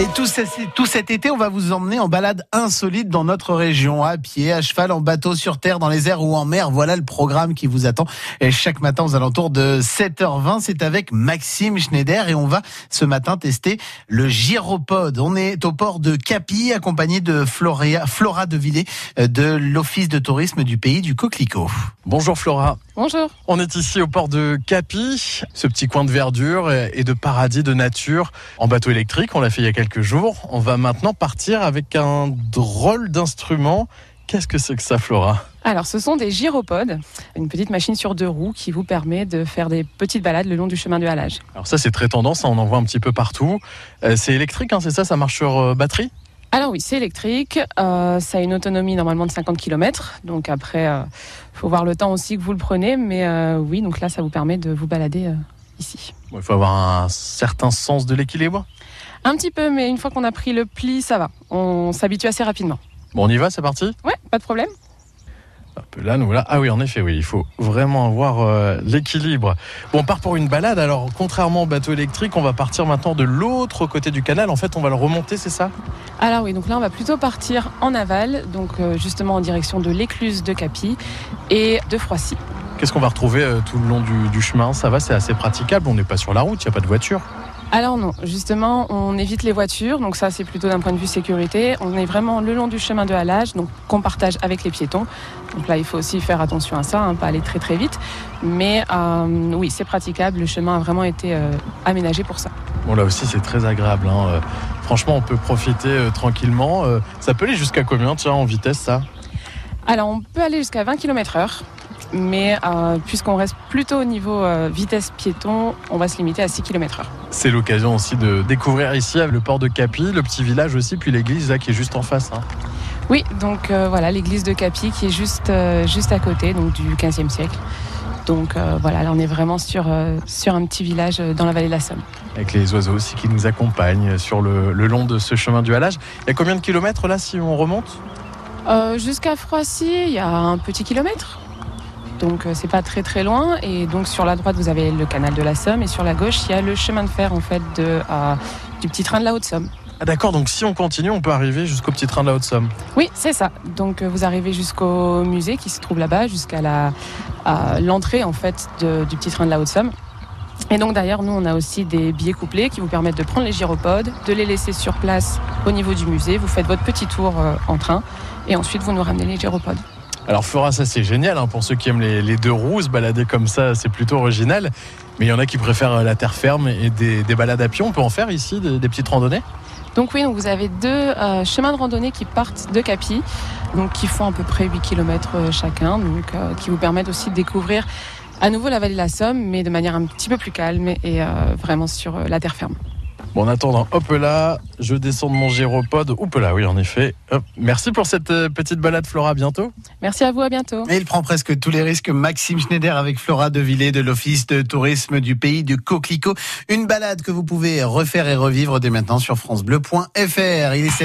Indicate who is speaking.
Speaker 1: Et tout, tout, cet été, on va vous emmener en balade insolite dans notre région, à pied, à cheval, en bateau, sur terre, dans les airs ou en mer. Voilà le programme qui vous attend. Et chaque matin aux alentours de 7h20, c'est avec Maxime Schneider et on va ce matin tester le gyropode. On est au port de Capi, accompagné de Flora de Villers euh, de l'Office de tourisme du pays du Coquelicot.
Speaker 2: Bonjour Flora.
Speaker 3: Bonjour.
Speaker 2: On est ici au port de Capi, ce petit coin de verdure et de paradis de nature en bateau électrique. On l'a fait il y a quelques jours. On va maintenant partir avec un drôle d'instrument. Qu'est-ce que c'est que ça, Flora?
Speaker 3: Alors, ce sont des gyropodes, une petite machine sur deux roues qui vous permet de faire des petites balades le long du chemin de halage.
Speaker 2: Alors ça, c'est très tendance, on en voit un petit peu partout. Euh, c'est électrique, hein, c'est ça? Ça marche sur euh, batterie?
Speaker 3: Alors oui, c'est électrique. Euh, ça a une autonomie normalement de 50 km. Donc après, il faut voir le temps aussi que vous le prenez. Mais oui, donc là, ça vous permet de vous balader ici.
Speaker 2: Il faut avoir un certain sens de l'équilibre
Speaker 3: Un petit peu, mais une fois qu'on a pris le pli, ça va. On s'habitue assez rapidement.
Speaker 2: Bon, on y va, c'est parti?
Speaker 3: Ouais, pas de problème.
Speaker 2: Là, nous voilà. Ah oui, en effet, oui, il faut vraiment avoir euh, l'équilibre. Bon, on part pour une balade. Alors, contrairement au bateau électrique, on va partir maintenant de l'autre côté du canal. En fait, on va le remonter, c'est ça?
Speaker 3: Alors oui, donc là, on va plutôt partir en aval, donc euh, justement en direction de l'écluse de Capi et de Froissy.
Speaker 2: Qu'est-ce qu'on va retrouver euh, tout le long du, du chemin? Ça va, c'est assez praticable. On n'est pas sur la route, il n'y a pas de voiture.
Speaker 3: Alors non, justement, on évite les voitures, donc ça c'est plutôt d'un point de vue sécurité. On est vraiment le long du chemin de halage, donc qu'on partage avec les piétons. Donc là, il faut aussi faire attention à ça, hein, pas aller très très vite. Mais euh, oui, c'est praticable, le chemin a vraiment été euh, aménagé pour ça.
Speaker 2: Bon là aussi c'est très agréable. Hein. Euh, franchement, on peut profiter tranquillement. ça peut aller jusqu'à combien, tiens, en vitesse ça?
Speaker 3: Alors on peut aller jusqu'à 20 km/h mais euh, puisqu'on reste plutôt au niveau euh, vitesse piéton, on va se limiter à 6 km/h.
Speaker 2: C'est l'occasion aussi de découvrir ici le port de Capi, le petit village aussi, puis l'église là qui est juste en face. Hein.
Speaker 3: Oui, donc euh, voilà l'église de Capi qui est juste, juste à côté, donc du 15e siècle. Donc voilà, là on est vraiment sur, sur un petit village dans la vallée de la Somme.
Speaker 2: Avec les oiseaux aussi qui nous accompagnent sur le, le long de ce chemin du halage. Il y a combien de kilomètres là si on remonte?
Speaker 3: Jusqu'à Froissy, il y a un petit kilomètre donc euh, c'est pas très très loin. Et donc sur la droite vous avez le canal de la Somme et sur la gauche il y a le chemin de fer en fait de, du petit train de la Haute-Somme.
Speaker 2: Ah d'accord, donc si on continue, on peut arriver jusqu'au petit train de la Haute-Somme.
Speaker 3: Oui, c'est ça. Donc euh, vous arrivez jusqu'au musée qui se trouve là-bas, jusqu'à la, l'entrée en fait du petit train de la Haute-Somme. Et donc d'ailleurs, nous, on a aussi des billets couplés qui vous permettent de prendre les gyropodes, de les laisser sur place au niveau du musée. Vous faites votre petit tour euh, en train et ensuite vous nous ramenez les gyropodes.
Speaker 2: Alors Flora, ça c'est génial hein, pour ceux qui aiment les, deux roues, se balader comme ça, c'est plutôt original. Mais il y en a qui préfèrent euh, la terre ferme et des, balades à pied. On peut en faire ici des, petites randonnées?
Speaker 3: Donc oui, donc vous avez deux euh, chemins de randonnée qui partent de Capi, donc qui font à peu près 8 km euh, chacun, donc qui vous permettent aussi de découvrir à nouveau la vallée de la Somme, mais de manière un petit peu plus calme et vraiment sur la terre ferme.
Speaker 2: Bon, en attendant, hop là, je descends de mon gyropode. Hop là, oui, en effet. Merci pour cette euh, petite balade, Flora. À bientôt.
Speaker 3: Merci à vous, à bientôt.
Speaker 1: Et il prend presque tous les risques. Maxime Schneider avec Flora de Villers de l'Office de tourisme du pays du Coquelicot. Une balade que vous pouvez refaire et revivre dès maintenant sur FranceBleu.fr. Il est